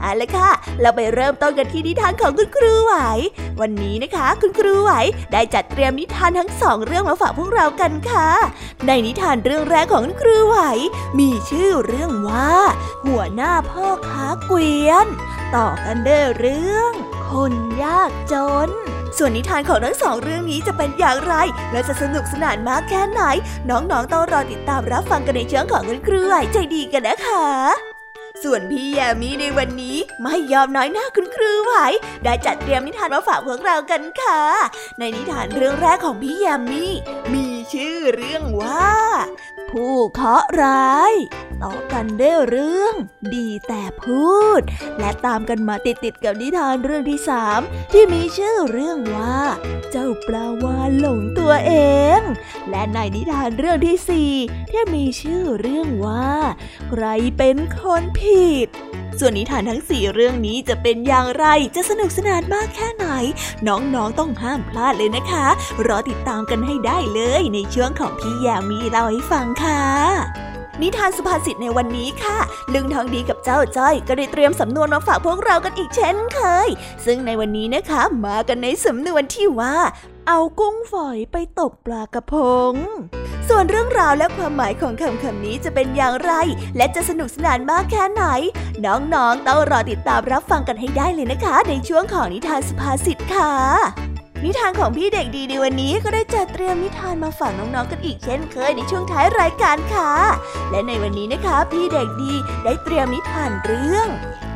เอาละค่ะ เราไปเริ่มต้นกันที่นิทานของคุณครูไหว วันนี้นะคะ คุณครูไหวได้จัดเตรียมนิทานทั้งสองเรื่องมาฝากพวกเรากันค่ะ ในนิทานเรื่องแรกของคุณครูไหว มีชื่อเรื่องว่า หัวหน้าพ่อค้าเกวียน ต่อกันเด้อเรื่อง คนยากจนส่วนนิทานของทั้งสองเรื่องนี้จะเป็นอย่างไร และจะสนุกสนานมากแค่ไหน น้องๆต้องรอติดตามรับฟังกันในเชิงของคุณครูไหวใจดีกันนะคะ ส่วนพี่แยมีในวันนี้ไม่ยอมน้อยหน้าคุณครูไหวได้จัดเตรียมนิทานมาฝากพวกเรากันค่ะ ในนิทานเรื่องแรกของพี่แยมีมีชื่อเรื่องว่า ผู้เคราะห์ร้าย ต่อกันได้เรื่อง ดีแต่พูด และตามกันมาติดติดกับนิทานเรื่องที่สามที่มีชื่อเรื่องว่า เจ้าปลาวานหลงตัวเอง และในนิทานเรื่องที่สี่ที่มีชื่อเรื่องว่า ใครเป็นคนผิด ส่วนนิทานทั้งสี่เรื่องนี้จะเป็นอย่างไร จะสนุกสนานมากแค่ไหน น้องๆต้องห้ามพลาดเลยนะคะ รอติดตามกันให้ได้เลยในช่วงของพี่ยามีเล่าให้ฟังค่ะนิทานสุภาษิตในวันนี้ค่ะลึงทองดีกับเจ้าจ้อย ก็ได้เตรียมสำนวนมาฝากพวกเรากันอีกเช่นเคย ซึ่งในวันนี้นะคะมากันในสำนวนที่ว่า เอากุ้งฝอยไปตกปลากระพง ส่วนเรื่องราวและความหมายของคำคำนี้จะเป็นอย่างไร และจะสนุกสนานมากแค่ไหน น้องๆ ต้องรอติดตามรับฟังกันให้ได้เลยนะคะ ในช่วงของนิทานสุภาษิตค่ะ นิทานของพี่เด็กดีในวันนี้ก็ได้จัดเตรียมนิทานมาฝากน้องๆกันอีกเช่นเคยในช่วงท้ายรายการค่ะ และในวันนี้นะคะ พี่เด็กดีได้เตรียมนิทานเรื่อง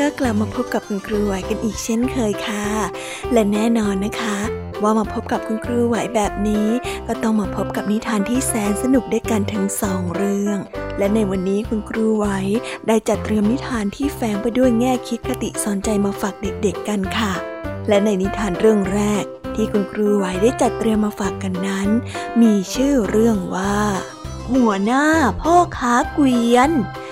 ก็กลับมาพบกับคุณครูไหวกันอีกเช่นเคยค่ะ และแน่นอนนะคะ ว่ามาพบกับคุณครูไหวแบบนี้ ก็ต้องมาพบกับนิทานที่แสนสนุกด้วยกันทั้งสองเรื่อง และในวันนี้คุณครูไหวได้จัดเตรียมนิทานที่แฝงไปด้วยแง่คิดคติสอนใจมาฝากเด็กๆกันค่ะ และในนิทานเรื่องแรก ที่คุณครูไหวได้จัดเตรียมมาฝากกันนั้น มีชื่อเรื่องว่า หัวหน้าพ่อค้าเกวียน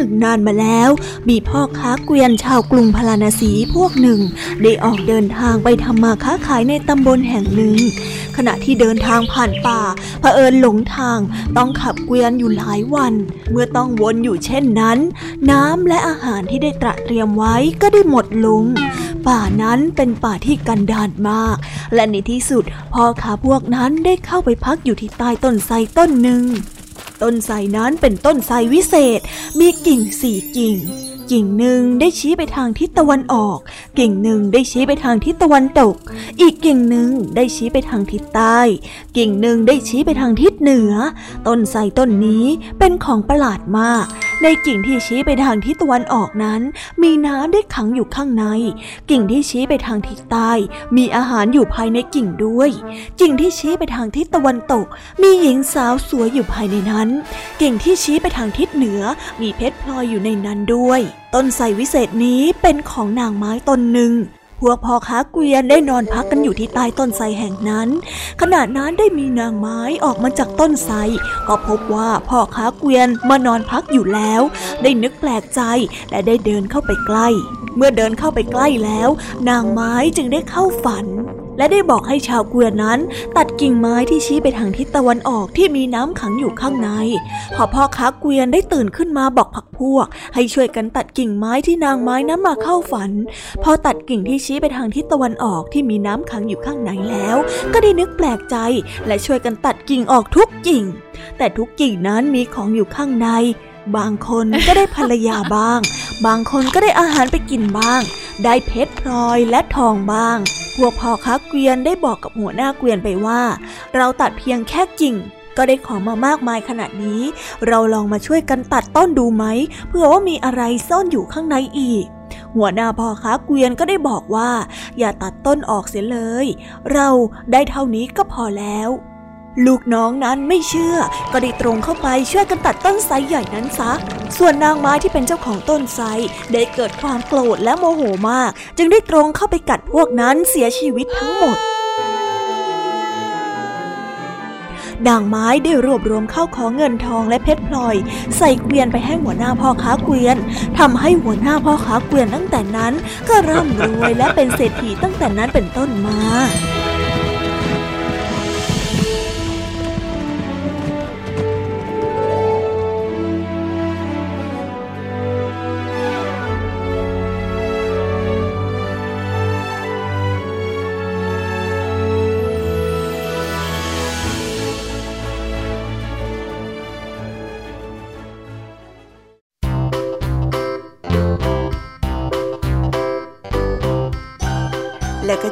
หนึ่งนานมาแล้ว มีพ่อค้าเกวียนชาวกรุงพาราณสีพวกหนึ่ง ได้ออกเดินทางไปทำมาค้าขายในตำบลแห่งหนึ่ง ขณะที่เดินทางผ่านป่าเผอิญหลงทางต้องขับเกวียนอยู่หลายวัน เมื่อต้องวนอยู่เช่นนั้น น้ำและอาหารที่ได้ตระเตรียมไว้ก็ได้หมดลง ป่านั้นเป็นป่าที่กันดานมาก และในที่สุดพ่อค้าพวกนั้นได้เข้าไปพักอยู่ที่ใต้ต้นไทรต้นหนึ่ง ต้นไทรนั้นเป็นต้นไทรวิเศษ มีกิ่งสี่กิ่ง กิ่งหนึ่งได้ชี้ไปทางทิศตะวันออก กิ่งหนึ่งได้ชี้ไปทางทิศตะวันตก อีกกิ่งหนึ่งได้ชี้ไปทางทิศใต้ กิ่งหนึ่งได้ชี้ไปทางทิศเหนือ ต้นไทรต้นนี้เป็นของประหลาดมาก ในกิ่งที่ชี้ไปทางทิศตะวันออกนั้น มีน้ำได้ขังอยู่ข้างใน กิ่งที่ชี้ไปทางทิศใต้ มีอาหารอยู่ภายในกิ่งด้วย กิ่งที่ชี้ไปทางทิศตะวันตก มีหญิงสาวสวยอยู่ภายในนั้น กิ่งที่ชี้ไปทางทิศเหนือมีเพชรพลอยอยู่ในนั้นด้วยต้นไทรวิเศษนี้เป็นของนางไม้ต้นหนึ่ง พวกพ่อค้าเกวียนได้นอนพักกันอยู่ที่ใต้ต้นไทรแห่งนั้น ขณะนั้นได้มีนางไม้ออกมาจากต้นไทรก็พบว่าพ่อค้าเกวียนมานอนพักอยู่แล้ว ได้นึกแปลกใจและได้เดินเข้าไปใกล้ เมื่อเดินเข้าไปใกล้แล้ว นางไม้จึงได้เข้าฝัน และได้บอกให้ชาวเกวียนนั้น ตัดกิ่งไม้ที่ชี้ไปทางทิศตะวันออกที่มีน้ำขังอยู่ข้างใน พอพ่อค้าเกวียนได้ตื่นขึ้นมาบอกพักพวก ให้ช่วยกันตัดกิ่งไม้ที่นางไม้นั้นมาเข้าฝัน พอตัดกิ่งที่ชี้ไปทางทิศตะวันออกที่มีน้ำขังอยู่ข้างในแล้ว ก็ได้นึกแปลกใจ และช่วยกันตัดกิ่งออกทุกกิ่ง แต่ทุกกิ่งนั้นมีของอยู่ข้างในบางคนก็ได้ภรรยาบ้าง บางคนก็ได้อาหารไปกินบ้าง ได้เพชรพลอยและทองบ้างพ วกพ่อค้าเกวียนได้บอกกับหัวหน้าเกวียนไปว่า เราตัดเพียงแค่กิ่ง ก็ได้ของมามากมายขนาดนี้ เราลองมาช่วยกันตัดต้นดูไหมเพื่อว่ามีอะไรซ่อนอยู่ข้างในอีก หัวหน้าพ่อค้าเกวียนก็ได้บอกว่า อย่าตัดต้นออกเสียเลย เราได้เท่านี้ก็พอแล้ว ลูกน้องนั้นไม่เชื่อ ก็ได้ตรงเข้าไปช่วยกันตัดต้นไทรใหญ่นั้นซะ ส่วนนางไม้ที่เป็นเจ้าของต้นไทรได้เกิดความโกรธและโมโหมาก จึงได้ตรงเข้าไปกัดพวกนั้นเสียชีวิตทั้งหมดนางไม้ได้รวบรวมเข้าของเงินทองและเพชรพลอย ใส่เกวียนไปให้หัวหน้าพ่อค้าเกวียนทำให้หัวหน้าพ่อค้าเกวียนตั้งแต่นั้น ก็ร่ำรวยและเป็นเศรษฐีตั้งแต่นั้นเป็นต้นมา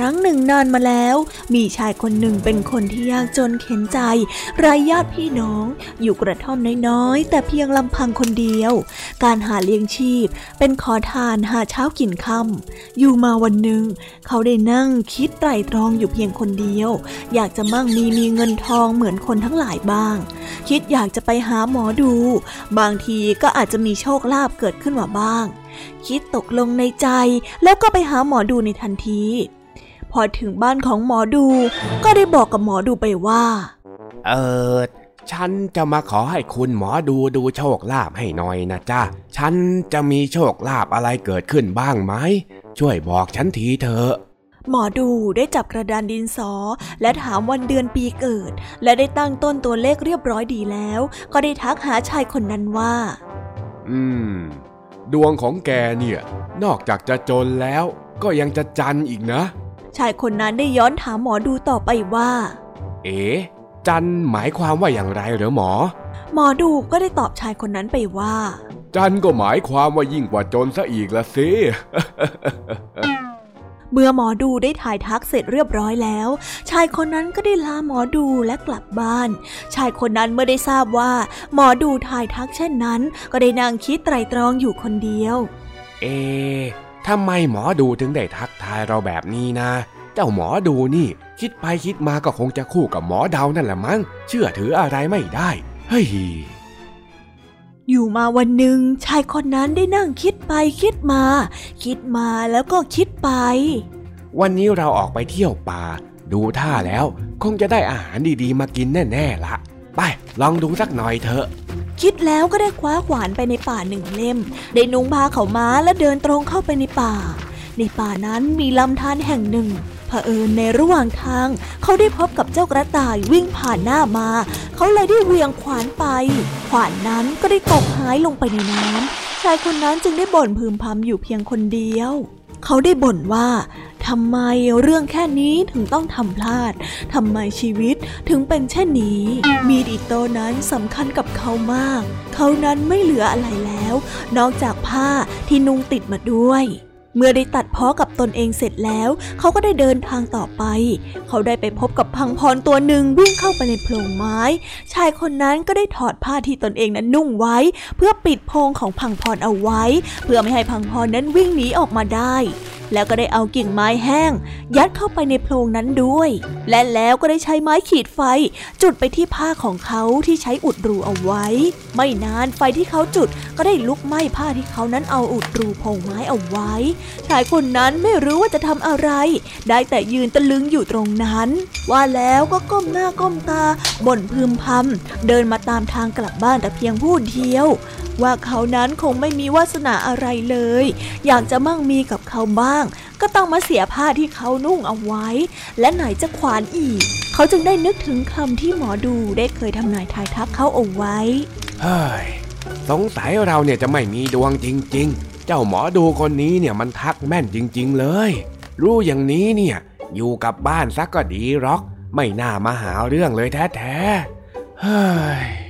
รั้งหนึ่งนานมาแล้ว มีชายคนหนึ่งเป็นคนที่ยากจนเข็นใจไร้ญาติพี่น้อง อยู่กระท่อมน้อยๆ แต่เพียงลำพังคนเดียว การหาเลี้ยงชีพ เป็นขอทานหาเช้ากินค่ำอยู่มาวันหนึ่ง เขาได้นั่งคิดไตรตรองอยู่เพียงคนเดียว อยากจะมั่งมีมีเงินทองเหมือนคนทั้งหลายบ้าง คิดอยากจะไปหาหมอดู บางทีก็อาจจะมีโชคลาภเกิดขึ้นมาบ้าง คิดตกลงในใจแล้วก็ไปหาหมอดูในทันที พอถึงบ้านของหมอดู ก็ได้บอกกับหมอดูไปว่า เออฉันจะมาขอให้คุณหมอดูดูโชคลาภให้หน่อยนะจ้าฉันจะมีโชคลาภอะไรเกิดขึ้นบ้างไหม ช่วยบอกฉันทีเถอะหมอดูได้จับกระดานดินสอ และถามวันเดือนปีเกิด และได้ตั้งต้นตัวเลขเรียบร้อยดีแล้ว ก็ได้ทักหาชายคนนั้นว่า อืม ดวงของแกเนี่ย นอกจากจะจนแล้ว ก็ยังจะจันอีกนะ ชายคนนั้นได้ย้อนถามหมอดูต่อไปว่า เอ๋จันหมายความว่าอย่างไรเหรอหมอ หมอดูก็ได้ตอบชายคนนั้นไปว่า จันก็หมายความว่ายิ่งกว่าจนซะอีกละสิเมื่อหมอดูได้ถ่ายทักเสร็จเรียบร้อยแล้ว ชายคนนั้นก็ได้ลาหมอดูและกลับบ้าน ชายคนนั้นเมื่อได้ทราบว่า หมอดูถ่ายทักเช่นนั้น ก็ได้นั่งคิดไตรตรองอยู่คนเดียว เอ๊ ทำไมหมอดูถึงได้ทักทายเราแบบนี้นะ เจ้าหมอดูนี่ คิดไปคิดมาก็คงจะคู่กับหมอเดานั่นแหละมั้ง เชื่อถืออะไรไม่ได้ เฮ้ย อยู่มาวันหนึ่งชายคนนั้นได้นั่งคิดไปคิดมา คิดมาแล้วก็คิดไป วันนี้เราออกไปเที่ยวป่า ดูท่าแล้ว คงจะได้อาหารดีๆ มากินแน่ๆละ ไปลองดูสักหน่อยเถอะ คิดแล้วก็ได้คว้าขวานไปในป่าหนึ่งเล่ม ได้นุ่งผ้าเขาม้าและเดินตรงเข้าไปในป่า ในป่านั้นมีลำธารแห่งหนึ่งเผอิญในระหว่างทาง เขาได้พบกับเจ้ากระต่ายวิ่งผ่านหน้ามา เขาเลยได้เวียงขวานไป ขวานนั้นก็ได้ตกหายลงไปในน้ำชายคนนั้นจึงได้บ่นพึมพำอยู่เพียงคนเดียว เขาได้บ่นว่า ทำไมเรื่องแค่นี้ถึงต้องทำพลาด ทำไมชีวิตถึงเป็นเช่นนี้ มีดอิโตนั้นสำคัญกับเขามาก เขานั้นไม่เหลืออะไรแล้ว นอกจากผ้าที่นุ่งติดมาด้วยเมื่อได้ตัดพ้อกับตนเองเสร็จแล้ว เขาก็ได้เดินทางต่อไป เขาได้ไปพบกับพังพรตัวหนึ่งวิ่งเข้าไปในโพรงไม้ ชายคนนั้นก็ได้ถอดผ้าที่ตนเองนั้นนุ่งไว้ เพื่อปิดโพรงของพังพรเอาไว้ เพื่อไม่ให้พังพรนั้นวิ่งหนีออกมาได้ แล้วก็ได้เอากิ่งไม้แห้ง ยัดเข้าไปในโพรงนั้นด้วย และแล้วก็ได้ใช้ไม้ขีดไฟ จุดไปที่ผ้าของเขาที่ใช้อุดรูเอาไว้ ไม่นานไฟที่เขาจุดก็ได้ลุกไหม้ผ้าที่เขานั้นเอาอุดรูโพรงไม้เอาไว้ ชายคนนั้นไม่รู้ว่าจะทำอะไร ได้แต่ยืนตะลึงอยู่ตรงนั้น ว่าแล้วก็ก้มหน้าก้มตาบ่นพึมพำเดินมาตามทางกลับบ้านแต่เพียงผู้เดียว ว่าเขานั้นคงไม่มีวาสนาอะไรเลย อยากจะมั่งมีกับเขาบ้างก็ต้องมาเสียผ้าที่เขานุ่งเอาไว้ และไหนจะขวานอีก เขาจึงได้นึกถึงคำที่หมอดูได้เคยทำนายทายทักเขาเอาไว้ เฮ้ย สงสัยเราเนี่ยจะไม่มีดวงจริง ๆ เจ้าหมอดูคนนี้เนี่ยมันทักแม่นจริง ๆ เลย รู้อย่างนี้เนี่ย อยู่กับบ้านซักก็ดีหรอก ไม่น่ามาหาเรื่องเลยแท้ๆเฮ้ย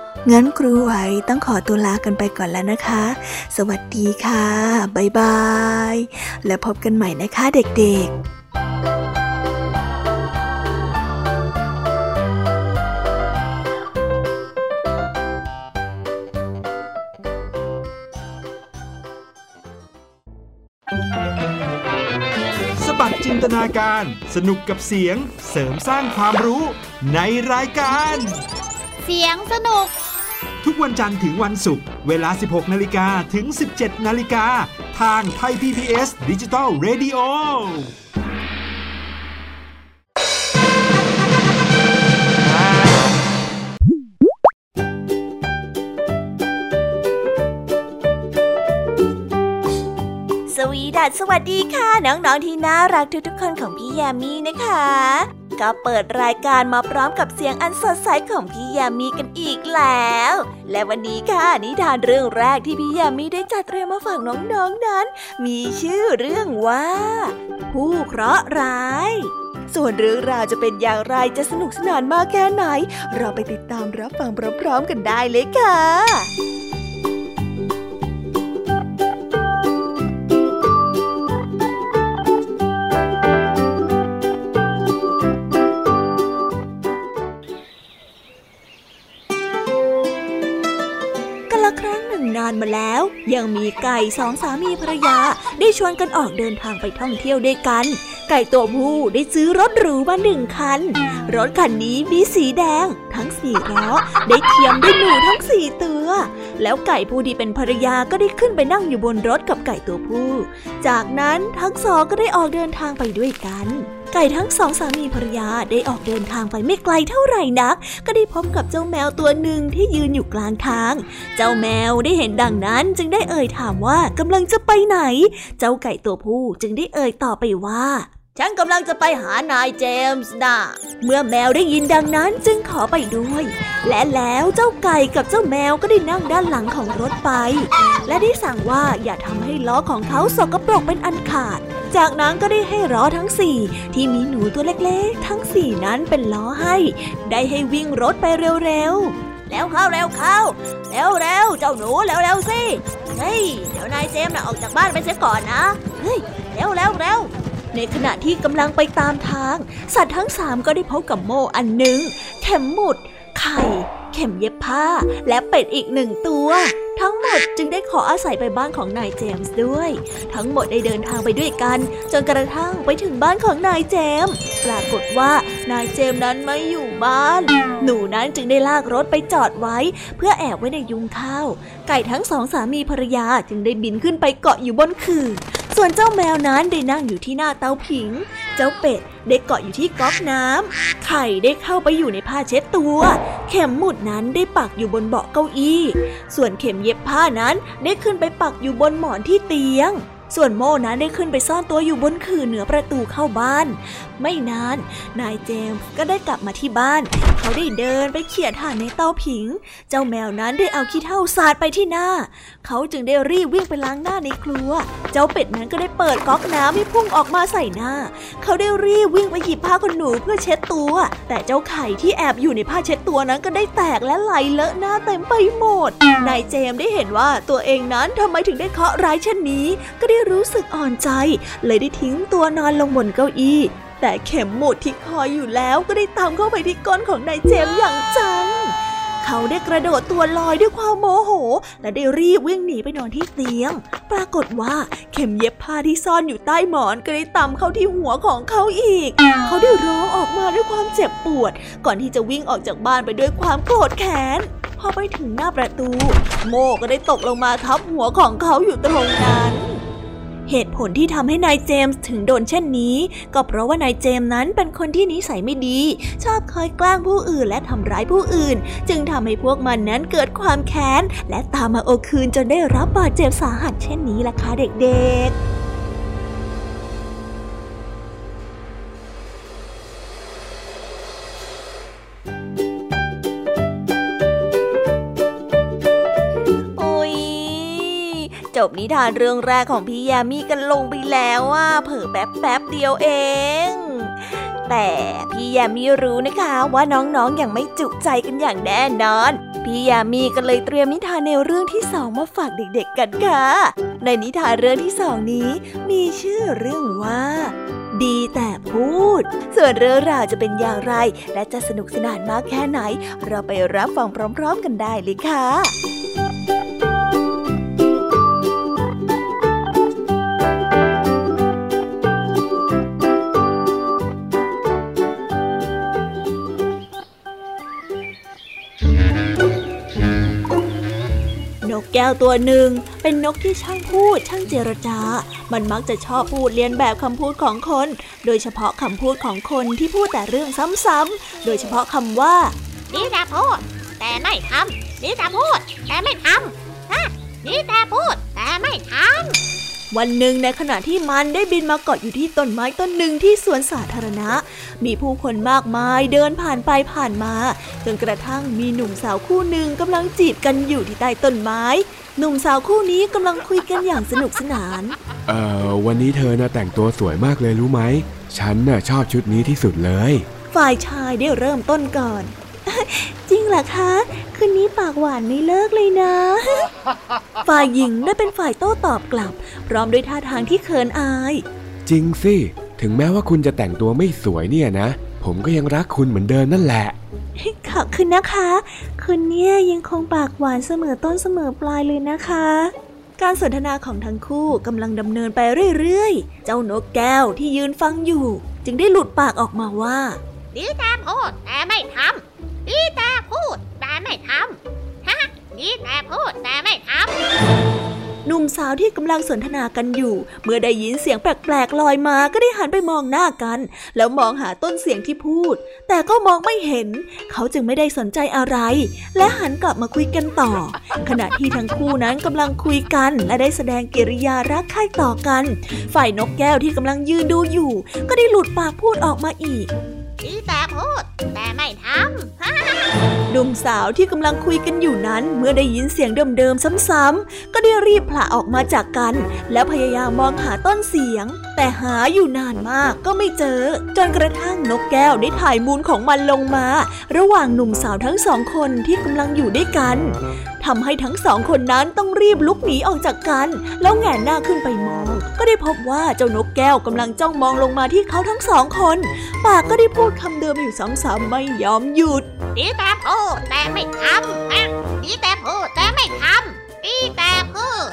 งั้นครูไหวต้องขอตัวลากันไปก่อนแล้วนะคะ สวัสดีค่ะบ๊ายบาย และพบกันใหม่นะคะเด็กๆบัดจินตนาการสนุกกับเสียงเสริมสร้างความรู้ในรายการ เสียงสนุก ทุกวันจันทร์ถึงวันศุกร์เวลา 16 นาฬิกาถึง 17 นาฬิกา ทางไทย PPS ดิจิตอล Radio ดัดสวัสดีค่ะ น้อง ๆ ที่น่ารักทุกๆคนของพี่ยามีนะคะ ก็เปิดรายการมาพร้อมกับเสียงอันสดใสของพี่ยามีกันอีกแล้ว และวันนี้ค่ะนิทานเรื่องแรกที่พี่ยามีได้จัดเตรียมมาฝากน้องๆนนั้น มีชื่อเรื่องว่า ผู้เคราะห์ร้ายส่วนเรื่องราวจะเป็นอย่างไรจะสนุกสนานมากแค่ไหน เราไปติดตามรับฟังพร้อมๆกันได้เลยค่ะ มาแล้ว ยังมีไก่สองสามีภรรยา ได้ชวนกันออกเดินทางไปท่องเที่ยวด้วยกัน ไก่ตัวผู้ได้ซื้อรถหรูมาหนึ่งคัน รถคันนี้มีสีแดง ทั้งสี่ล้อได้เทียมด้วยหนูทั้งสี่ตัว แล้วไก่ผู้ที่เป็นภรรยาก็ได้ขึ้นไปนั่งอยู่บนรถกับไก่ตัวผู้ จากนั้นทั้งสองก็ได้ออกเดินทางไปด้วยกัน ไก่ทั้งสองสามีภรรยาได้ออกเดินทางไปไม่ไกลเท่าไหร่นัก ก็ได้พบกับเจ้าแมวตัวหนึ่งที่ยืนอยู่กลางทาง เจ้าแมวได้เห็นดังนั้นจึงได้เอ่ยถามว่ากำลังจะไปไหน เจ้าไก่ตัวผู้จึงได้เอ่ยต่อไปว่า ฉันกำลังจะไปหานายเจมส์นะเมื่อแมวได้ยินดังนั้นจึงขอไปด้วย และแล้วเจ้าไก่กับเจ้าแมวก็ได้นั่งด้านหลังของรถไป และได้สั่งว่าอย่าทำให้ล้อของเขาสกปรกเป็นอันขาด จากนั้นก็ได้ให้ล้อทั้งสี่ที่มีหนูตัวเล็กๆ ทั้งสี่นั้นเป็นล้อให้ ได้ให้วิ่งรถไปเร็วๆ แล้วเข้าเร็วเข้าเร็วเร็วเจ้าหนูเร็วเร็วสิ เฮ้ยเดี๋ยวนายเจมส์นะออกจากบ้านไปเสียก่อนนะ เฮ้ยเร็วเร็วเร็ว ในขณะที่กำลังไปตามทาง สัตว์ทั้งสามก็ได้พบกับโมอันหนึ่งเข็มหมุด ไข่ เข็มเย็บผ้า และเป็ดอีกหนึ่งตัว ทั้งหมดจึงได้ขออาศัยไปบ้านของนายเจมส์ด้วย ทั้งหมดได้เดินทางไปด้วยกัน จนกระทั่งไปถึงบ้านของนายเจมส์ปรากฏว่านายเจมส์นั้นไม่อยู่บ้าน หนูนั้นจึงได้ลากรถไปจอดไว้ เพื่อแอบไว้ในยุงข้าว ไก่ทั้งสองสามีภรรยาจึงได้บินขึ้นไปเกาะอยู่บนขื่อ ส่วนเจ้าแมวนั้นได้นั่งอยู่ที่หน้าเตาผิง เจ้าเป็ดได้เกาะอยู่ที่ก๊อกน้ำไข่ได้เข้าไปอยู่ในผ้าเช็ดตัว เข็มหมุดนั้นได้ปักอยู่บนเบาะเก้าอี้ ส่วนเข็มเย็บผ้านั้นได้ขึ้นไปปักอยู่บนหมอนที่เตียงส่วนโม่นั้นได้ขึ้นไปซ่อนตัวอยู่บนขื่อเหนือประตูเข้าบ้าน ไม่นาน นายเจมส์ก็ได้กลับมาที่บ้าน เขาได้เดินไปเขี่ยถ่านในเตาผิง เจ้าแมวนั้นได้เอาขี้เถ้าสาดไปที่หน้า เขาจึงได้รีบวิ่งไปล้างหน้าในครัว เจ้าเป็ดนั้นก็ได้เปิดก๊อกน้ำให้พุ่งออกมาใส่หน้า เขาได้รีบวิ่งไปหยิบผ้าขนหนูเพื่อเช็ดตัว แต่เจ้าไข่ที่แอบอยู่ในผ้าเช็ดตัวนั้นก็ได้แตกและไหลเลอะหน้าเต็มไปหมด นายเจมส์ได้เห็นว่าตัวเองนั้นทำไมถึงได้เคาะร้ายเช่นนี้ ก็ได้รู้สึกอ่อนใจ เลยได้ทิ้งตัวนอนลงบนเก้าอี้ แต่เข็มหมุดที่คอยอยู่แล้วก็ได้ตามเข้าไปที่ก้นของนายเจมอย่างจัง เขาได้กระโดดตัวลอยด้วยความโมโห และได้รีบวิ่งหนีไปนอนที่เตียง ปรากฏว่าเข็มเย็บผ้าที่ซ่อนอยู่ใต้หมอนก็ได้ตำเข้าที่หัวของเขาอีก เขาได้ร้องออกมาด้วยความเจ็บปวด ก่อนที่จะวิ่งออกจากบ้านไปด้วยความโกรธแค้นพอไปถึงหน้าประตู โมก็ได้ตกลงมาทับหัวของเขาอยู่ตรงนั้น เหตุผลที่ทำให้นายเจมส์ถึงโดนเช่นนี้ ก็เพราะว่านายเจมส์นั้นเป็นคนที่นิสัยไม่ดี ชอบคอยแกล้งผู้อื่นและทำร้ายผู้อื่น จึงทำให้พวกมันนั้นเกิดความแค้น และตามมาโอคืนจนได้รับบาดเจ็บสาหัสเช่นนี้ล่ะค่ะเด็กๆ บนิทานเรื่องแรกของพี่ยามีกันลงไปแล้วว่าเผิ่แป๊บแป๊บเดียวเอง แต่พี่ยามีรู้นะคะว่าน้องๆออย่างไม่จุใจกันอย่างแน่นอน พี่ยามีก็เลยเตรียมนิทานในวเรื่องที่สองมาฝากเด็กๆกันค่ะ ในนิทานเรื่องที่สองนี้ มีชื่อเรื่องว่าดีแต่พูด ส่วนเรื่องราวจะเป็นอย่างไร และจะสนุกสนานมากแค่ไหน เราไปรับฟังพร้อม ๆ กันได้เลยค่ะ แก้วตัวหนึ่งเป็นนกที่ช่างพูดช่างเจรจา มันมักจะชอบพูดเลียนแบบคำพูดของคน โดยเฉพาะคำพูดของคนที่พูดแต่เรื่องซ้ำๆ โดยเฉพาะคำว่า นี่แต่พูด แต่ไม่ทำนี่แต่พูด แต่ไม่ทำนี่แต่พูด แต่ไม่ทำ วันหนึ่งในขณะที่มันได้บินมาเกาะอยู่ที่ต้นไม้ต้นหนึ่งที่สวนสาธารณะ มีผู้คนมากมายเดินผ่านไปผ่านมา จนกระทั่งมีหนุ่มสาวคู่หนึ่งกำลังจีบกันอยู่ที่ใต้ต้นไม้ หนุ่มสาวคู่นี้กำลังคุยกันอย่างสนุกสนาน เอ่อวันนี้เธอน่ะแต่งตัวสวยมากเลยรู้ไหม ฉันน่ะชอบชุดนี้ที่สุดเลย ฝ่ายชายได้เริ่มต้นก่อน จริงเหรอคะคืนนี้ปากหวานไม่เลิกเลยนะ ฝ่ายหญิงได้เป็นฝ่ายโต้ตอบกลับ พร้อมด้วยท่าทางที่เขินอาย จริงสิ ถึงแม้ว่าคุณจะแต่งตัวไม่สวยเนี่ยนะ ผมก็ยังรักคุณเหมือนเดิมนั่นแหละ ขอบคุณนะคะ คุณเนี่ยยังคงปากหวานเสมอต้นเสมอปลายเลยนะคะการสนทนาของทั้งคู่กำลังดำเนินไปเรื่อยๆ เจ้านกแก้วที่ยืนฟังอยู่ จึงได้หลุดปากออกมาว่า ดีแต่พูดแต่ไม่ทำ ดีแต่พูดแต่ไม่ทำฮะดีแต่พูดแต่ไม่ทำหนุ่มสาวที่กำลังสนทนากันอยู่ เมื่อได้ยินเสียงแปลกๆลอยมาก็ได้หันไปมองหน้ากัน แล้วมองหาต้นเสียงที่พูด แต่ก็มองไม่เห็น เขาจึงไม่ได้สนใจอะไร และหันกลับมาคุยกันต่อ ขณะที่ทั้งคู่นั้นกำลังคุยกันและได้แสดงกิริยารักใคร่ต่อกัน ฝ่ายนกแก้วที่กำลังยืนดูอยู่ ก็ได้หลุดปากพูดออกมาอีก ดีแต่พูด แต่ไม่ทำหนุ่มสาวที่กำลังคุยกันอยู่นั้นเมื่อได้ยินเสียงเดิมๆซ้ำๆก็ได้รีบผละออกมาจากกัน แล้วพยายามมองหาต้นเสียง แต่หาอยู่นานมากก็ไม่เจอ จนกระทั่งนกแก้วได้ถ่ายมูลของมันลงมา ระหว่างหนุ่มสาวทั้งสองคนที่กำลังอยู่ด้วยกัน ทำให้ทั้งสองคนนั้นต้องรีบลุกหนีออกจากกัน แล้วแงนหน้าขึ้นไปมอง ก็ได้พบว่าเจ้านกแก้วกำลังจ้องมองลงมาที่เขาทั้งสองคน ปากก็ได้พูดคำเดิมอยู่ซ้ำๆไม่ยอมหยุดดีแต่พูดแต่ไม่ทำดีแต่พูดแต่ไม่ทำดีแต่พูด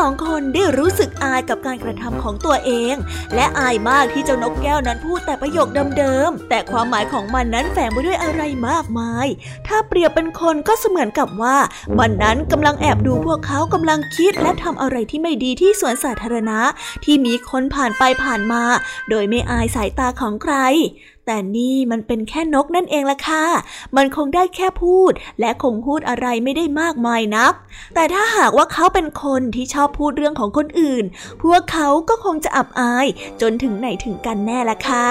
สองคนได้รู้สึกอายกับการกระทำของตัวเอง และอายมากที่เจ้านกแก้วนั้นพูดแต่ประโยคเดิมๆแต่ความหมายของมันนั้นแฝงไปด้วยอะไรมากมาย ถ้าเปรียบเป็นคนก็เสมือนกับว่า มันนั้นกำลังแอบดูพวกเขากำลังคิดและทำอะไรที่ไม่ดีที่สวนสาธารณะ ที่มีคนผ่านไปผ่านมา โดยไม่อายสายตาของใครแต่นี่มันเป็นแค่นกนั่นเองล่ะค่ะ มันคงได้แค่พูด และคงพูดอะไรไม่ได้มากมายนัก แต่ถ้าหากว่าเขาเป็นคนที่ชอบพูดเรื่องของคนอื่น พวกเขาก็คงจะอับอาย จนถึงไหนถึงกันแน่ละค่ะ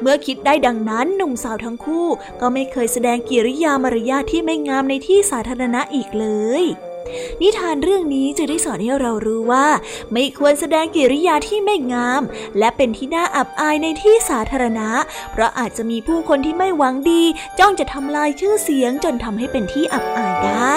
เมื่อคิดได้ดังนั้นหนุ่มสาวทั้งคู่ ก็ไม่เคยแสดงกิริยามารยาทที่ไม่งามในที่สาธารณะอีกเลย นิทานเรื่องนี้จะได้สอนให้เรารู้ว่า ไม่ควรแสดงกิริยาที่ไม่งาม และเป็นที่น่าอับอายในที่สาธารณะ เพราะอาจจะมีผู้คนที่ไม่หวังดี จ้องจะทำลายชื่อเสียงจนทำให้เป็นที่อับอายได้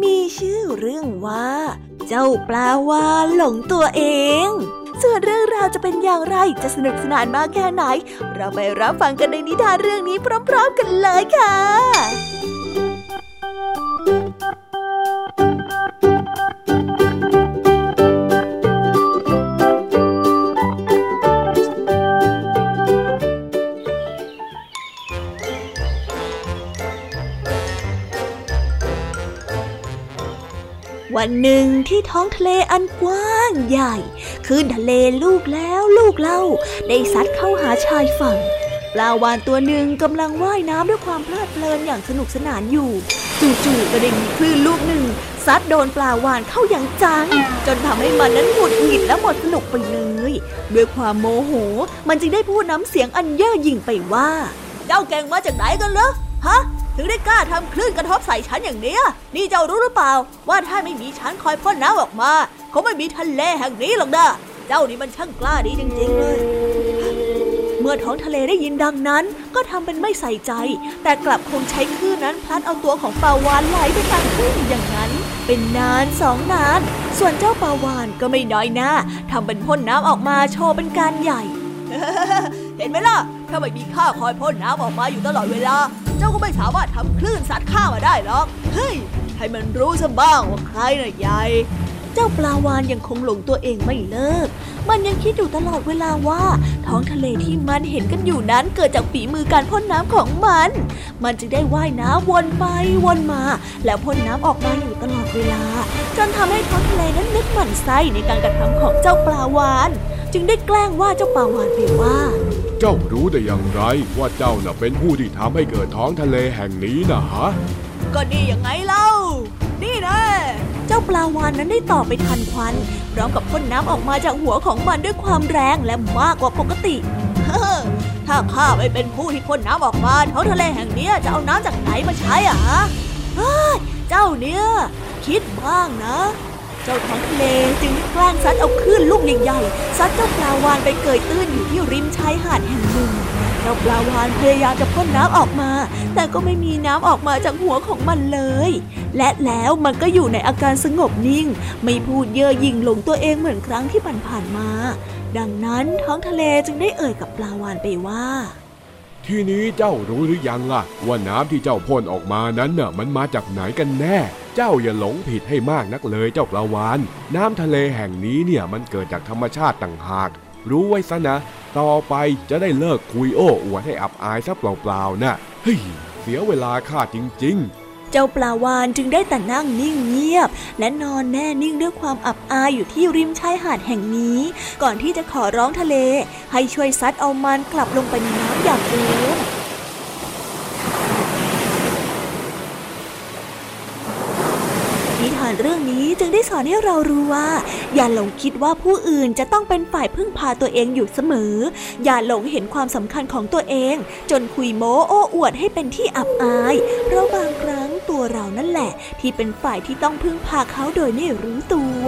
มีชื่อเรื่องว่า เจ้าปลาวาหลงตัวเอง ส่วนเรื่องราวจะเป็นอย่างไรจะสนุกสนานมากแค่ไหน เราไปรับฟังกันในนิทานเรื่องนี้พร้อม ๆ กันเลยค่ะ วันหนึ่งที่ท้องทะเลอันกว้างใหญ่คลื่นทะเลลูกแล้วลูกเล่า ได้ซัดเข้าหาชายฝั่งปลาวานตัวหนึ่งกำลังว่ายน้ำด้วยความเพลิดเพลินอย่างสนุกสนานอยู่ จู่ๆก็ได้มีคลื่นลูกหนึ่งซัดโดนปลาวานเข้าอย่างจัง จนทำให้มันนั้นหงุดหงิดและหมดสนุกไปเลย ด้วยความโมโห มันจึงได้พูดน้ำเสียงอันเย่อหยิ่งไปว่า เจ้าแก่งมาจากไหนกันเหรอฮะ ถึงได้กล้าทำคลื่นกระทบใส่ฉันอย่างเนี้ย นี่เจ้ารู้หรือเปล่า ว่าถ้าไม่มีฉันคอยพ่นน้ำออกมาคงไม่มีทะเลแห่งนี้หรอกนะเจ้านี่มันช่างกล้าดีจริง ๆ เลย เมื่อท้องทะเลได้ยินดังนั้น ก็ทำเป็นไม่ใส่ใจ แต่กลับคงใช้คลื่นนั้นพลัดเอาตัวของปลาวานไหลไปตามคลื่นอย่างนั้น เป็นนานสองนาน ส่วนเจ้าปลาวานก็ไม่น้อยหน้าทำเป็นพ่นน้ำออกมาโชว์เป็นการใหญ่ เห็นไหมล่ะ ถ้าไม่มีข้าคอยพ่นน้ำออกมาอยู่ตลอดเวลา เจ้าก็ไม่สามารถทำคลื่นซัดข้ามาได้หรอก เฮ้ย ให้มันรู้ซะบ้างว่าใครน่ะใหญ่เจ้าปลาวานยังคงหลงตัวเองไม่เลิก มันยังคิดอยู่ตลอดเวลาว่า ท้องทะเลที่มันเห็นกันอยู่นั้นเกิดจากฝีมือการพ่นน้ำของมัน มันจึงได้ว่ายน้ำวนไปวนมา แล้วพ่นน้ำออกมาอยู่ตลอดเวลา จนทำให้ท้องทะเลนั้นนึกหมั่นไส้ในการกระทำของเจ้าปลาวาน จึงได้แกล้งว่าเจ้าปลาวานไปว่า เจ้ารู้ได้อย่างไรว่าเจ้าน่ะเป็นผู้ที่ทำให้เกิดท้องทะเลแห่งนี้นะฮะ ก็นี่ยังไงเล่า นี่นะ เจ้าปลาวานนั้นได้ตอบไปทันควันพร้อมกับพ่นน้ำออกมาจากหัวของมันด้วยความแรงและมากกว่าปกติเฮ้อถ้าข้าไม่เป็นผู้ที่พ่นน้ำออกมาท้องทะเลแห่งเนี้ยจะเอาน้ำจากไหนมาใช้อะฮะเฮ้ยเจ้าเนี่ยคิดบ้างนะ เจ้าท้องทะเลจึงได้แกล้งซัดเอาคลื่นลูกใหญ่ๆซัดเจ้าปลาวานไปเกยตื้นอยู่ที่ริมชายหาดแห่งหนึ่งเจ้าปลาวานพยายามจะพ่นน้ำออกมา แต่ก็ไม่มีน้ำออกมาจากหัวของมันเลย และแล้วมันก็อยู่ในอาการสงบนิ่ง ไม่พูดเย่อหยิ่งหลงตัวเองเหมือนครั้งที่ผ่านๆมา ดังนั้นท้องทะเลจึงได้เอ่ยกับปลาวานไปว่าทีนี้เจ้ารู้หรือยังล่ะว่าน้ำที่เจ้าพ่นออกมานั้นน่ะมันมาจากไหนกันแน่ เจ้าอย่าหลงผิดให้มากนักเลยเจ้าปลาวาน น้ำทะเลแห่งนี้เนี่ยมันเกิดจากธรรมชาติต่างหาก รู้ไว้ซะนะ ต่อไปจะได้เลิกคุยโอ้อวดให้อับอายซะเปล่าๆนะเฮ้ยเสียเวลาข้าจริงๆเจ้าปลาวานจึงได้แต่นั่งนิ่งเงียบ และนอนแน่นิ่งด้วยความอับอายอยู่ที่ริมชายหาดแห่งนี้ ก่อนที่จะขอร้องทะเล ให้ช่วยซัดเอามันกลับลงไปในน้ำอย่างเดิม นิทานเรื่องนี้จึงได้สอนให้เรารู้ว่า อย่าหลงคิดว่าผู้อื่นจะต้องเป็นฝ่ายพึ่งพาตัวเองอยู่เสมอ อย่าหลงเห็นความสำคัญของตัวเอง จนคุยโม้โอ้อวดให้เป็นที่อับอาย เพราะบางครั้งตัวเรานั่นแหละ ที่เป็นฝ่ายที่ต้องพึ่งพาเขาโดยไม่รู้ตัว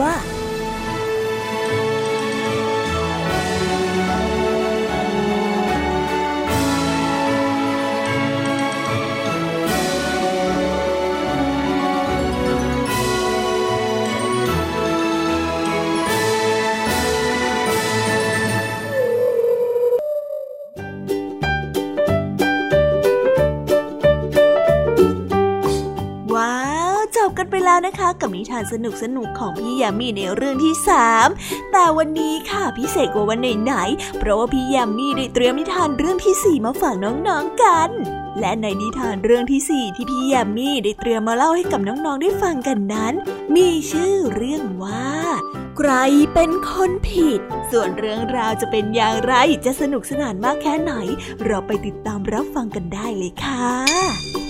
กับนิทานสนุกสนุกๆของพี่ยามีในเรื่องที่3แต่วันนี้ค่ะพิเศษกว่าวันไหนๆเพราะว่าพี่ยามีได้เตรียมนิทานเรื่องที่4มาฝากน้องๆกัน และในนิทานเรื่องที่4ที่พี่ยามีได้เตรียมมาเล่าให้กับน้องๆได้ฟังกันนั้น มีชื่อเรื่องว่า ใครเป็นคนผิด ส่วนเรื่องราวจะเป็นอย่างไรจะสนุกสนานมากแค่ไหน เราไปติดตามรับฟังกันได้เลยค่ะ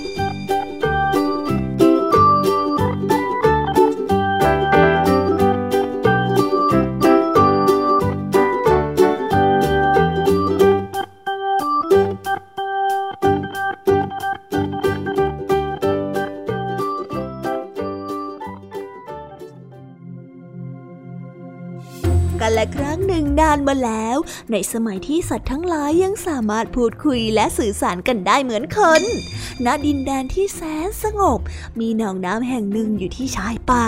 มาแล้ว ในสมัยที่สัตว์ทั้งหลายยังสามารถพูดคุยและสื่อสารกันได้เหมือนคนณดินแดนที่แสนสงบ มีหนองน้ำแห่งหนึ่งอยู่ที่ชายป่า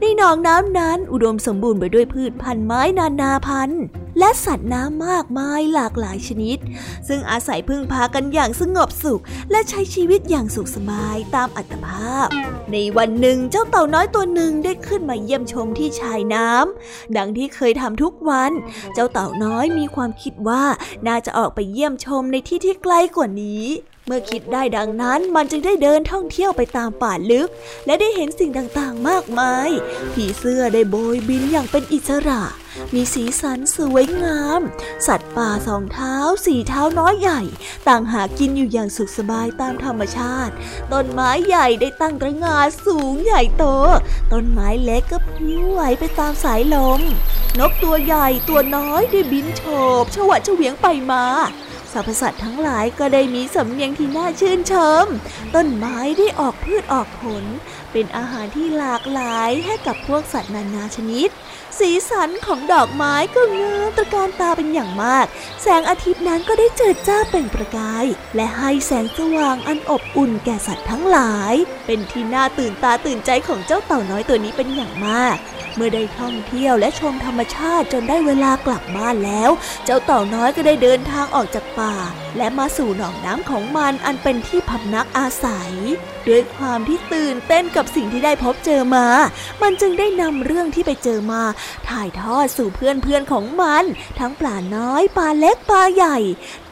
ในหนองน้ำนั้นอุดมสมบูรณ์ไปด้วยพืชพันธุ์ไม้นานาพันธุ์ และสัตว์น้ำมากมายหลากหลายชนิด ซึ่งอาศัยพึ่งพากันอย่างสงบสุข และใช้ชีวิตอย่างสุขสบายตามอัตภาพ ในวันหนึ่งเจ้าเต่าน้อยตัวหนึ่งได้ขึ้นมาเยี่ยมชมที่ชายน้ำดังที่เคยทำทุกวัน เจ้าเ่าน้อยมีความคิดว่าน่าจะออกไปเยี่ยมชมในที่ที่ไกลกว่านี้ เมื่อคิดได้ดังนั้นมันจึงได้เดินท่องเที่ยวไปตามป่าลึก และได้เห็นสิ่งต่างๆมากมาย ผีเสื้อได้โบยบินอย่างเป็นอิสระ มีสีสันสวยงาม สัตว์ป่าสองเท้าสี่เท้าน้อยใหญ่ ต่างหากินอยู่อย่างสุขสบายตามธรรมชาติ ต้นไม้ใหญ่ได้ตั้งตระงาสูงใหญ่โต ต้นไม้เล็กก็พิ้วไหวไปตามสายลม นกตัวใหญ่ตัวน้อยได้บินโฉบฉวัดเฉวียงไปมา สรรพสัตว์ทั้งหลายก็ได้มีสำเนียงที่น่าชื่นชม ต้นไม้ได้ออกพืชออกผล เป็นอาหารที่หลากหลายให้กับพวกสัตว์นานาชนิด สีสันของดอกไม้ก็งามตระการตาเป็นอย่างมาก แสงอาทิตย์นั้นก็ได้เจิดจ้าเปล่งประกาย และให้แสงสว่างอันอบอุ่นแก่สัตว์ทั้งหลาย เป็นที่น่าตื่นตาตื่นใจของเจ้าเต่าน้อยตัวนี้เป็นอย่างมาก เมื่อได้ท่องเที่ยวและชมธรรมชาติจนได้เวลากลับบ้านแล้ว เจ้าเต่าน้อยก็ได้เดินทางออกจากป่า และมาสู่หนองน้ำของมันอันเป็นที่พำนักอาศัย ด้วยความที่ตื่นเต้นกับสิ่งที่ได้พบเจอมา มันจึงได้นำเรื่องที่ไปเจอมาถ่ายทอดสู่เพื่อนเพื่อนของมัน ทั้งปลาน้อยปลาเล็กปลาใหญ่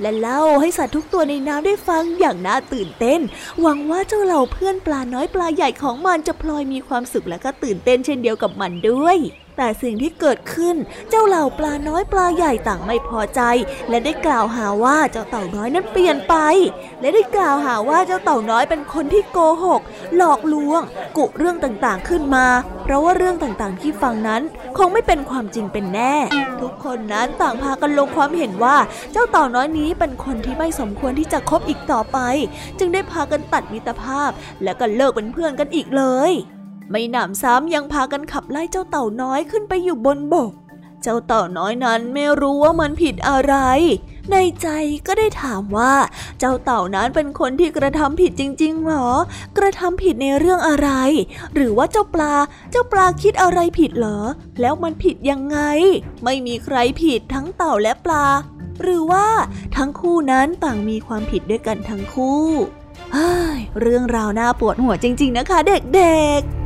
และเล่าให้สัตว์ทุกตัวในน้ำได้ฟังอย่างน่าตื่นเต้น หวังว่าเจ้าเหล่าเพื่อนปลาน้อยปลาใหญ่ของมันจะพลอยมีความสุขและก็ตื่นเต้นเช่นเดียวกับมันด้วย แต่สิ่งที่เกิดขึ้น เจ้าเหล่าปลาน้อยปลาใหญ่ต่างไม่พอใจ และได้กล่าวหาว่าเจ้าเต่าน้อยนั้นเปลี่ยนไป และได้กล่าวหาว่าเจ้าเต่าน้อยเป็นคนที่โกหก หลอกลวง กุเรื่องต่างๆขึ้นมา เพราะว่าเรื่องต่างๆที่ฟังนั้น คงไม่เป็นความจริงเป็นแน่ ทุกคนนั้นต่างพากันลงความเห็นว่าเจ้าเต่าน้อยนี้เป็นคนที่ไม่สมควรที่จะคบอีกต่อไป จึงได้พากันตัดมิตรภาพ และก็เลิกเป็นเพื่อนกันอีกเลย ไม่หนำซ้ำยังพากันขับไล่เจ้าเต่าน้อยขึ้นไปอยู่บนบก เจ้าเต่าน้อยนั้นไม่รู้ว่ามันผิดอะไร ในใจก็ได้ถามว่า เจ้าเต่านั้นเป็นคนที่กระทำผิดจริงๆหรอ กระทำผิดในเรื่องอะไร หรือว่าเจ้าปลา เจ้าปลาคิดอะไรผิดเหรอ แล้วมันผิดยังไง ไม่มีใครผิดทั้งเต่าและปลา หรือว่าทั้งคู่นั้นต่างมีความผิดด้วยกันทั้งคู่เฮ้ยเรื่องราวน่าปวดหัวจริง ๆ นะคะเด็กๆ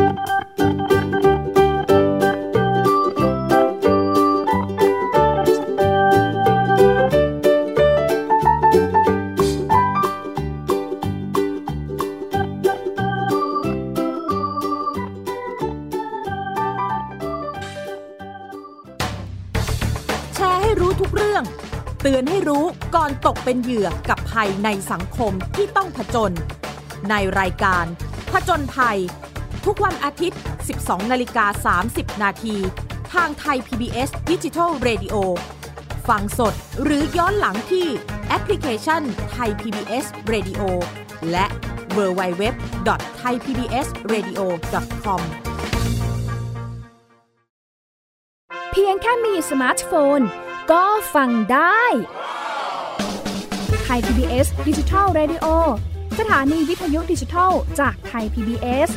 เป็นเหยื่อกับภัยในสังคมที่ต้องผจญในรายการ ผจญภัย ทุกวันอาทิตย์ 12 นาฬิกา 30 นาทีทางไทย PBS d i g i ดิจิ Radio ฟังสดหรือย้อนหลังที่แอปพลิเคชันไทย PBS Radio และ w w w t h a i PBS Radio com เพียงแค่มีสมาร์ทโฟน ก็ฟังได้ ไทย PBS Digital Radio สถานีวิทยุดิจิทัลจากไทย PBS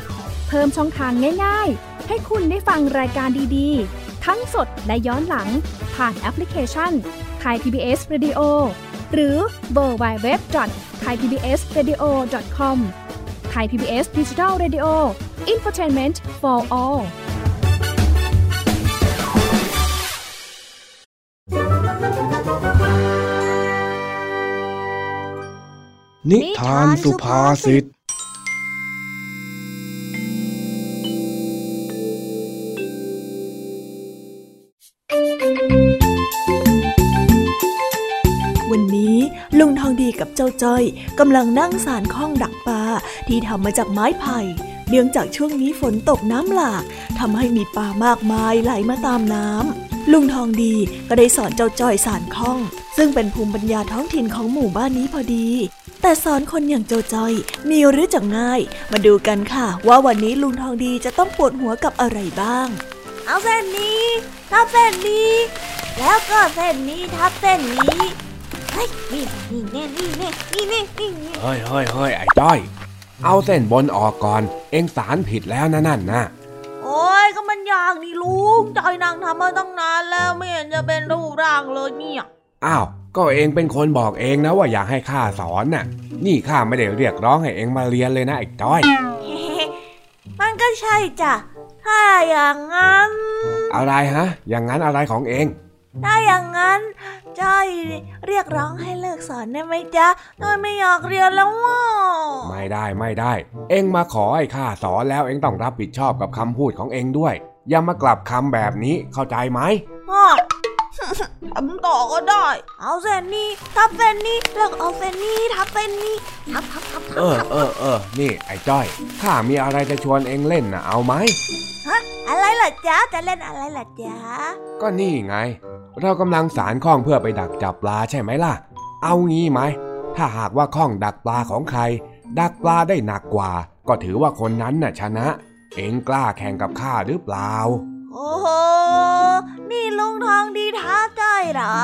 เพิ่มช่องทางง่ายๆ ให้คุณได้ฟังรายการดีๆ ทั้งสดและย้อนหลัง ผ่านแอปพลิเคชันไทย PBS Radio หรือเว็บไซต์ www.thaipbsradio.com ไทย PBS Digital Radioอินฟอร์ทนเมนต์ for all นิทานสุภาษิต วันนี้ลุงทองดีกับเจ้าจ้อยกำลังนั่งสารข้องดักปลาที่ทำมาจากไม้ไผ่เนื่องจากช่วงนี้ฝนตกน้ำหลากทำให้มีปลามากมายไหลมาตามน้ำลุงทองดีก็ได้สอนเจ้าจ้อยสารข้อง ซึ่งเป็นภูมิปัญญาท้องถิ่นของหมู่บ้านนี้พอดี แต่สอนคนอย่างเจ้าจ้อยมีหรือจะง่าย มาดูกันค่ะ ว่าวันนี้ลุงทองดีจะต้องปวดหัวกับอะไรบ้าง เอาเส้นนี้ทับเส้นนี้ แล้วก็เส้นนี้ทับเส้นนี้เฮ้ยนี่นี่แน่นี่แน่นี่แน่นี่แน่เฮ้ยเฮ้ยเฮ้ยไอ้จ้อย เอาเส้นบนออกก่อน เอ็งสารผิดแล้วนะนั่นนะโอ้ยก็มันยากนี่ลุงจอยนางทำมาตั้งนานแล้วไม่เห็นจะเป็นรูปร่างเลยเนี่ยอ้าว ก็เองเป็นคนบอกเองนะว่าอยากให้ข้าสอนน่ะ นี่ข้าไม่ได้เรียกร้องให้เองมาเรียนเลยนะไอ้จ้อย มันก็ใช่จ้ะ ถ้าอย่างนั้น อะไรฮะ อย่างนั้นอะไรของเอง ถ้าอย่างนั้นจ้อยเรียกร้องให้เลิกสอนได้ไหมจ๊ะจ้อยไม่อยากเรียนแล้วว่ะไม่ได้ไม่ได้ เอ็งมาขอให้ข้าสอนแล้วเอ็งต้องรับผิดชอบกับคำพูดของเอ็งด้วย อย่ามากลับคำแบบนี้เข้าใจไหมอ้อ ทำต่อก็ได้ เอาเส้นนี้ทับเส้นนี้แล้วก็เอาเส้นนี้ทับเส้นนี้ทับทับทับทับเออเออเออนี่ไอ้จ้อยข้ามีอะไรจะชวนเอ็งเล่นนะเอาไหมฮะอะไรล่ะจ๊ะจะเล่นอะไรล่ะจ๊ะก็นี่ไง เรากำลังสารข้องเพื่อไปดักจับปลาใช่ไหมล่ะ เอางี้ไหมถ้าหากว่าข้องดักปลาของใคร ดักปลาได้หนักกว่า ก็ถือว่าคนนั้นน่ะชนะ เอ็งกล้าแข่งกับข้าหรือเปล่า โอ้โห นี่ลุงทองดีท้าจ้อยเหรอ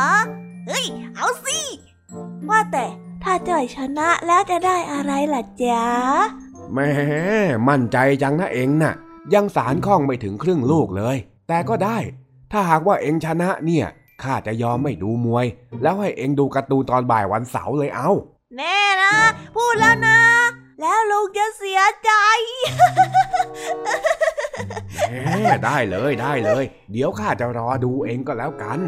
เฮ้ย เอาสิ ว่าแต่ถ้าจ้อยชนะแล้วจะได้อะไรล่ะจ๊ะแหม่มั่นใจจังนะเอ็งน่ะ ยังสารข้องไม่ถึงครึ่งลูกเลย แต่ก็ได้ ถ้าหากว่าเอ็งชนะเนี่ยข้าจะยอมไม่ดูมวย แล้วให้เอ็งดูการ์ตูนตอนบ่ายวันเสาร์เลยเอา แน่นะ พูดแล้วนะ แล้วลุงจะเสียใจแหมได้เลยได้เลย เดี๋ยวข้าจะรอดูเองก็แล้วกัน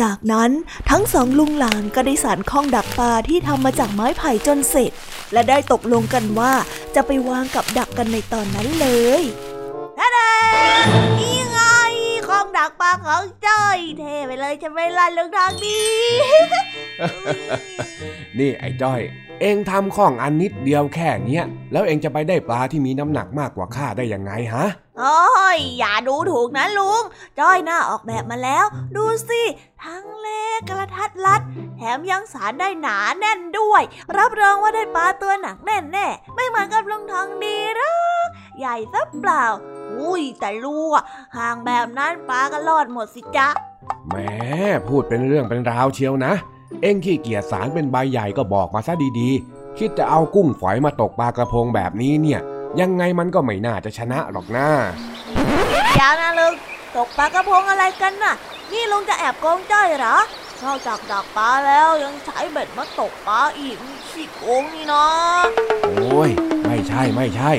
จากนั้นทั้งสองลุงหลานก็ได้สารข้องดักปลาที่ทำมาจากไม้ไผ่จนเสร็จ และได้ตกลงกันว่าจะไปวางกับดักกันในตอนนั้นเลยท่าเดนี่ไงข้องดักปลาของจ้อยเท่ไปเลยใช่ไหมล่ะลุงทองดีนี่ไอ้จ้อย เองทำข้องอันนิดเดียวแค่เนี้ย แล้วเองจะไปได้ปลาที่มีน้ำหนักมากกว่าข้าได้ยังไงฮะโอ้ยอย่าดูถูกนะลุง จ้อยหน้าออกแบบมาแล้ว ดูสิ ทั้งเล็กกระทัดรัด แถมยังสารได้หนาแน่นด้วย รับรองว่าได้ปลาตัวหนักแน่นแน่ๆไม่เหมือนกับลุงทองดีหรอกใหญ่ซะเปล่า อุ้ยแต่ลูกอะห่างแบบนั้นปลาก็รอดหมดสิจ๊ะแหมพูดเป็นเรื่องเป็นราวเชียวนะ เองขี้เกียจสารเป็นใบใหญ่ก็บอกมาซะดีๆ คิดจะเอากุ้งฝอยมาตกปลากระพงแบบนี้เนี่ย ยังไงมันก็ไม่น่าจะชนะหรอกนะเดี๋ยวนะลุงตกปลากระพงอะไรกันน่ะ นี่ลุงจะแอบโกงจ้อยเหรอนอกจากดักปลาแล้วยังใช้เบ็ดมาตกปลาอีกขี้โกงนี่นะโอ้ยไม่ใช่ไม่ใช่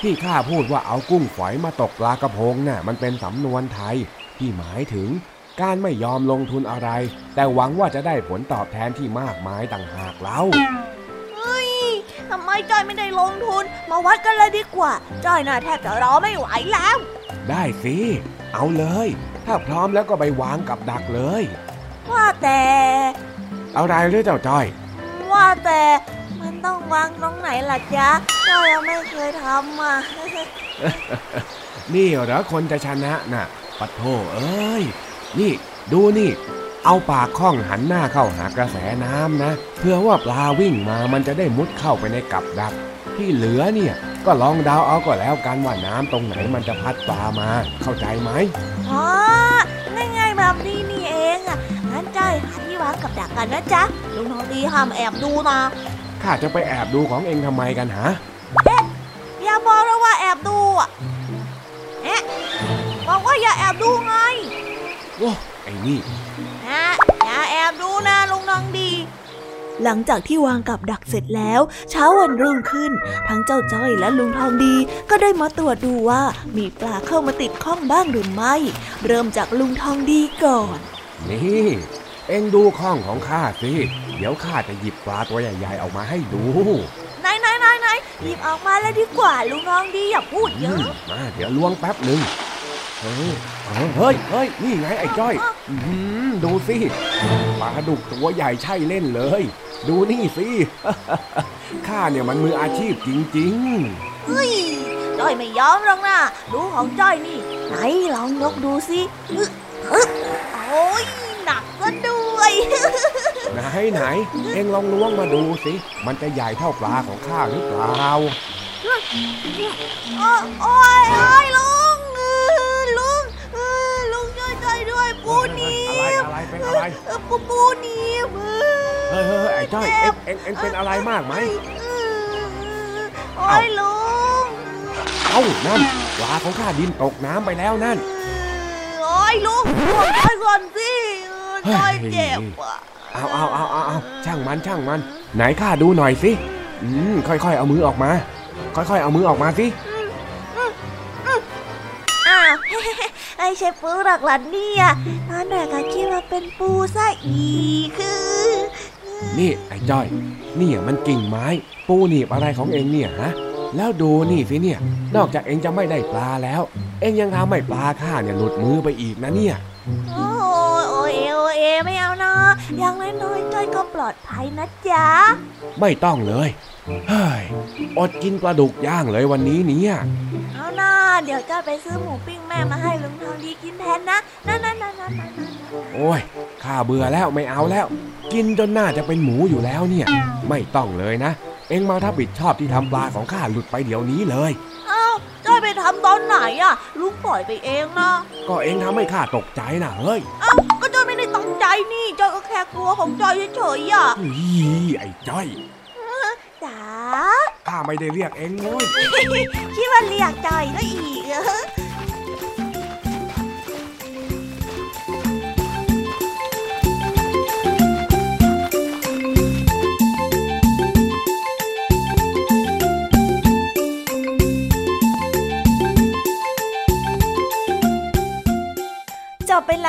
ที่ข้าพูดว่าเอากุ้งฝอยมาตกปลากระพงน่ะมันเป็นสำนวนไทย ที่หมายถึง การไม่ยอมลงทุนอะไร แต่หวังว่าจะได้ผลตอบแทนที่มากมายต่างหากเล่าเฮ้ยทำไมจ้อยไม่ได้ลงทุน มาวัดกันเลยดีกว่าจ้อยน่าแทบจะรอไม่ไหวแล้ว ได้สิ เอาเลย ถ้าพร้อมแล้วก็ไปวางกับดักเลย ว่าแต่อะไรหรือเจ้าจ้อย ว่าแต่มันต้องวางตรงไหนล่ะจ๊ะจ้อยยังไม่เคยทำอะนี่เหรอคนจะชนะน่ะปัดโทเอ้ย นี่ ดูนี่ เอาปากข้องหันหน้าเข้าหากระแสน้ำนะ เพื่อว่าปลาวิ่งมามันจะได้มุดเข้าไปในกับดัก ที่เหลือเนี่ย ก็ลองเดาเอาก็แล้วกันว่าน้ำตรงไหนมันจะพัดปลามา เข้าใจไหมอ๋อง่ายๆแบบนี้นี่เองอะงั้นจ้อยหาที่วางกับดักกันนะจ๊ะลุงทองดีห้ามแอบดูนะข้าจะไปแอบดูของเองทำไมกันฮะอย่าบอกนะว่าแอบดูอะเอ๊ะบอกว่าอย่าแอบดูไง โว้ไอ้นี่นะอย่าแอบดูนะลุงทองดี หลังจากที่วางกับดักเสร็จแล้ว เช้าวันรุ่งขึ้น ทั้งเจ้าจ้อยและลุงทองดีก็ได้มาตรวจดูว่ามีปลาเข้ามาติดข้องบ้างหรือไม่ เริ่มจากลุงทองดีก่อน นี่เอ็งดูข้องของข้าสิ เดี๋ยวข้าจะหยิบปลาตัวใหญ่ๆออกมาให้ดูไหนไหนไหนไหนหยิบออกมาแล้วดีกว่าลุงน้องดีอย่าพูดเยอือะมมาเดี๋ยวล้วงแป๊บหนึ่ง เฮ้ยเฮ้ยเฮ้ยนี่ไงไอ้จ้อยอื้อหือดูสิปลาดุกตัวใหญ่ใช่เล่นเลย ดูนี่สิข้าเนี่ยมันมืออาชีพจริงเฮ้ยจ้อยไม่ยอมหรอกนะดูของจ้อยนี่ ไหนลองยกดูสิอึ๊ะอึ๊ะโอ้ยหนักซะด้วยๆไหนไหน เอ็งลองล้วงมาดูสิ มันจะใหญ่เท่าปลาของข้าหรือเปล่าโอ้โอ้ยโอ้ยลุง ปูหนีอะไรบอะไรเป็นอะไรเออปูปูหนีบเออเฮ้ยเฮ้ยเฮ้ยไอ้จ้อยเอ็งเอ็งเอ็งเป็นอะไรมากไหมเออโอ้ยลุงเอ้านั่นปลาของข้าดินตกน้ำไปแล้วนั่นเออโอ้ยลุงบอกจ้อยก่อนสิเออจ้อยเจ็บอะเอาเอาเอาเอาเอาช่างมันช่างมัน ไหนข้าดูหน่อยสิอืมค่อยๆเอามือออกมา ค่อยๆเอามือออกมาสิ ไอ้ใช่ปูหรอกหล่ะเนี่ยตอนแรกก็คิดว่าเป็นปูซะอีกคือนี่ไอ้จ้อยนี่มันกิ่งไม้ ปูหนีบอะไรของเองเนี่ยฮะแล้วดูนี่สิเนี่ย นอกจากเองจะไม่ได้ปลาแล้ว เองยังทำให้ปลาข้าเนี่ยหลุดมือไปอีกนะเนี่ยโอ้ยโอเอโอเอไม่เอานะอย่างน้อยๆจ้อยก็ปลอดภัยนะจ๊ะไม่ต้องเลยเฮ้ยอดกินปลาดุกย่างเลยวันนี้เนี่ยเอา นะเดี๋ยวจ้อยไปซื้อหมูปิ้งแม่มาให้ลุงทองดีกินแทนนะนั่นนั่นนั่นนั่นโอ้ยข้าเบื่อแล้วไม่เอาแล้ว กินจนหน่าจะเป็นหมูอยู่แล้วเนี่ย ไม่ต้องเลยนะ เอ็งมาถ้าบิดชอบที่ทำปลาของข้าหลุดไปเดี๋ยวนี้เลยเอ้าจ้อยไปทำตอนไหนอะลุงปล่อยไปเองนะก็เอ็งทำให้ข้าตกใจนะเฮ้ยเอ้าก็จอยไม่ได้ตั้งใจนี่จอยก็แค่กลัวของจอยเฉยๆอะอีไอ้จอย จ๋าข้าไม่ได้เรียกเอ็งเลยคิดว่าเรียกจ้อยก็อีก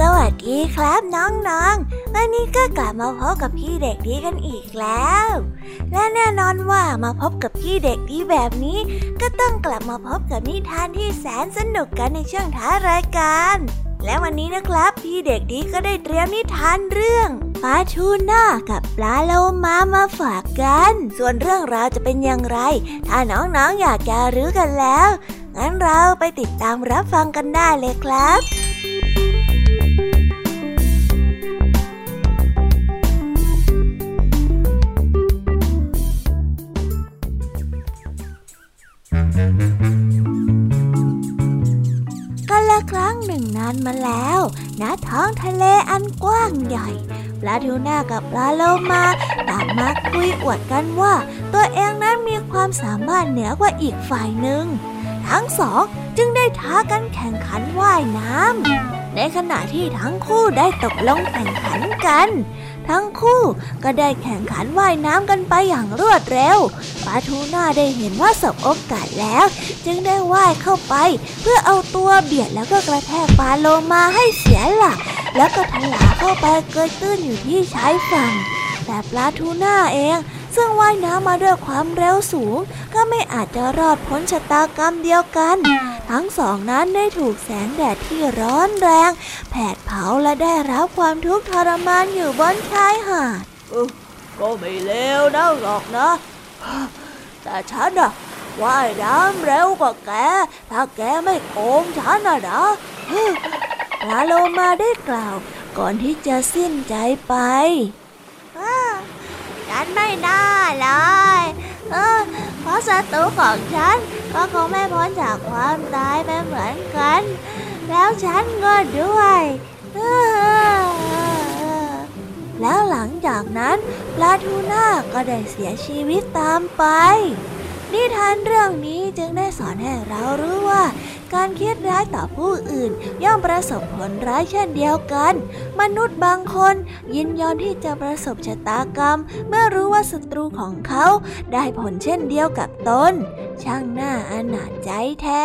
สวัสดีครับน้องๆ วันนี้ก็กลับมาพบกับพี่เด็กดีกันอีกแล้ว และแน่นอนว่ามาพบกับพี่เด็กดีแบบนี้ ก็ต้องกลับมาพบกับนิทานที่แสนสนุกกันในช่วงท้ายรายการ และวันนี้นะครับ พี่เด็กดีก็ได้เตรียมนิทานเรื่องปลาทูน่ากับปลาโลมามาฝากกัน ส่วนเรื่องราวจะเป็นอย่างไร ถ้าน้องๆออยากจะรู้กันแล้ว งั้นเราไปติดตามรับฟังกันได้เลยครับ กันละครั้งหนึ่งนานมาแล้วณท้องทะเลอันกว้างใหญ่ปลาทูน่ากับปลาโลมาต่างมาคุยอวดกันว่า ตัวเองนั้นมีความสามารถเหนือกว่าอีกฝ่ายหนึ่ง ทั้งสองจึงได้ท้ากันแข่งขันว่ายน้ำในขณะที่ทั้งคู่ได้ตกลงแข่งขันกัน ทั้งคู่ก็ได้แข่งขันว่ายน้ำกันไปอย่างรวดเร็วปลาทูน่าได้เห็นว่าสบโอกาสแล้ว จึงได้ว่ายเข้าไป เพื่อเอาตัวเบียดแล้วก็กระแทกปลาโลมาให้เสียหลัก แล้วก็ถลาเข้าไปเกยตื้นอยู่ที่ชายฝั่ง แต่ปลาทูน่าเอง ซึ่งว่ายน้ำมาด้วยความเร็วสูง ก็ไม่อาจจะรอดพ้นชะตากรรมเดียวกัน ทั้งสองนั้นได้ถูกแสงแดดที่ร้อนแรง แผดเผาและได้รับความทุกข์ทรมานอยู่บนชายหาดก็ไม่เลวนะหรอกนะ แต่ฉันอะว่ายน้ำเร็วกว่าแก ถ้าแกไม่โกงฉันอะนะปลาโลมาได้กล่าว ก่อนที่จะสิ้นใจไป ฉันไม่น่าเลยเออเพราะศัตรูของฉันก็คงไม่พ้นจากความตายไปเหมือนกัน แล้วฉันก็ด้วยแล้วหลังจากนั้นปลาทูน่าก็ได้เสียชีวิตตามไป นิทานเรื่องนี้จึงได้สอนให้เรารู้ว่า การคิดร้ายต่อผู้อื่น ย่อมประสบผลร้ายเช่นเดียวกัน มนุษย์บางคน ยินยอมที่จะประสบชะตากรรม เมื่อรู้ว่าศัตรูของเขาได้ผลเช่นเดียวกับตน ช่างน่าอนาจใจแท้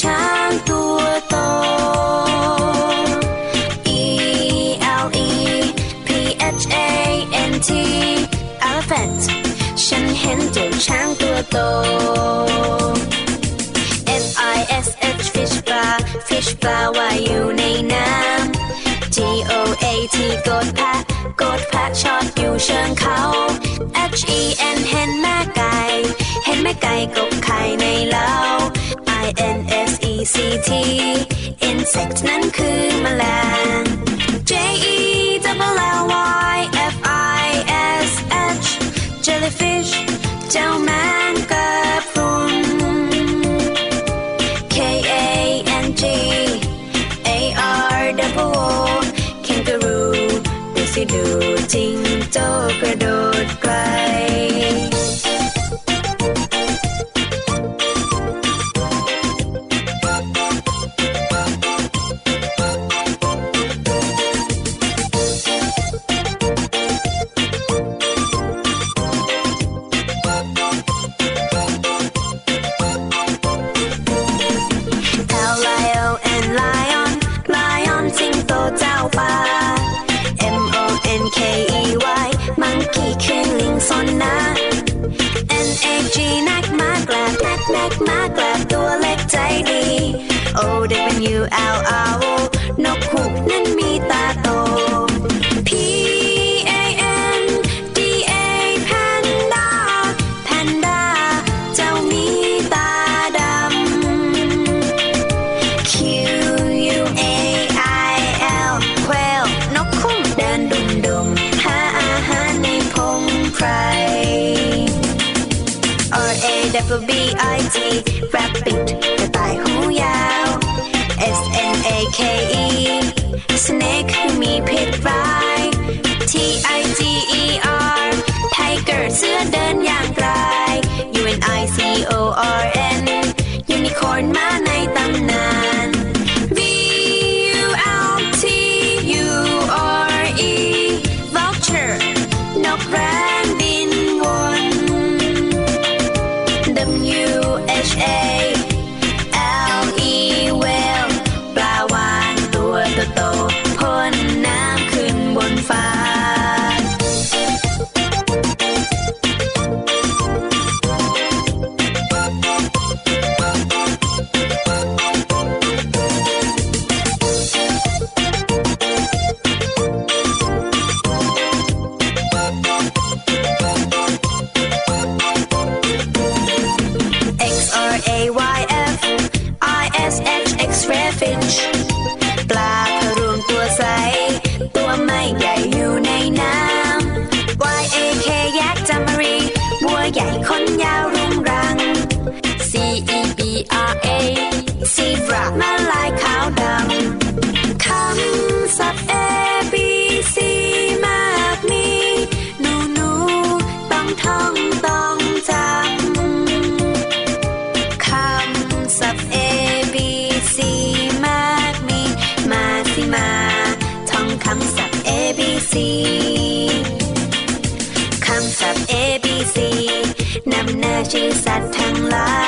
ช้างตัวโต E L E P H A N T elephant ฉันเห็นเจ้ช้างตัวโต F I S H bar fish bar ว่าอยู่ในน้ำ G O A T กดแพะกดแพะชอดอยู่เชิงเขา H E N เห็นแม่ไก่ เห็นแม่ไก่กบไข่ในเล้า I N A C T insect นั้นคือแมลง J E double L Y F I S H jellyfish เจ้าแมงกะพรุน K A N G A R double O kangaroo ดูสิดูจิงโจกระโดดไกล O W L ำหน้า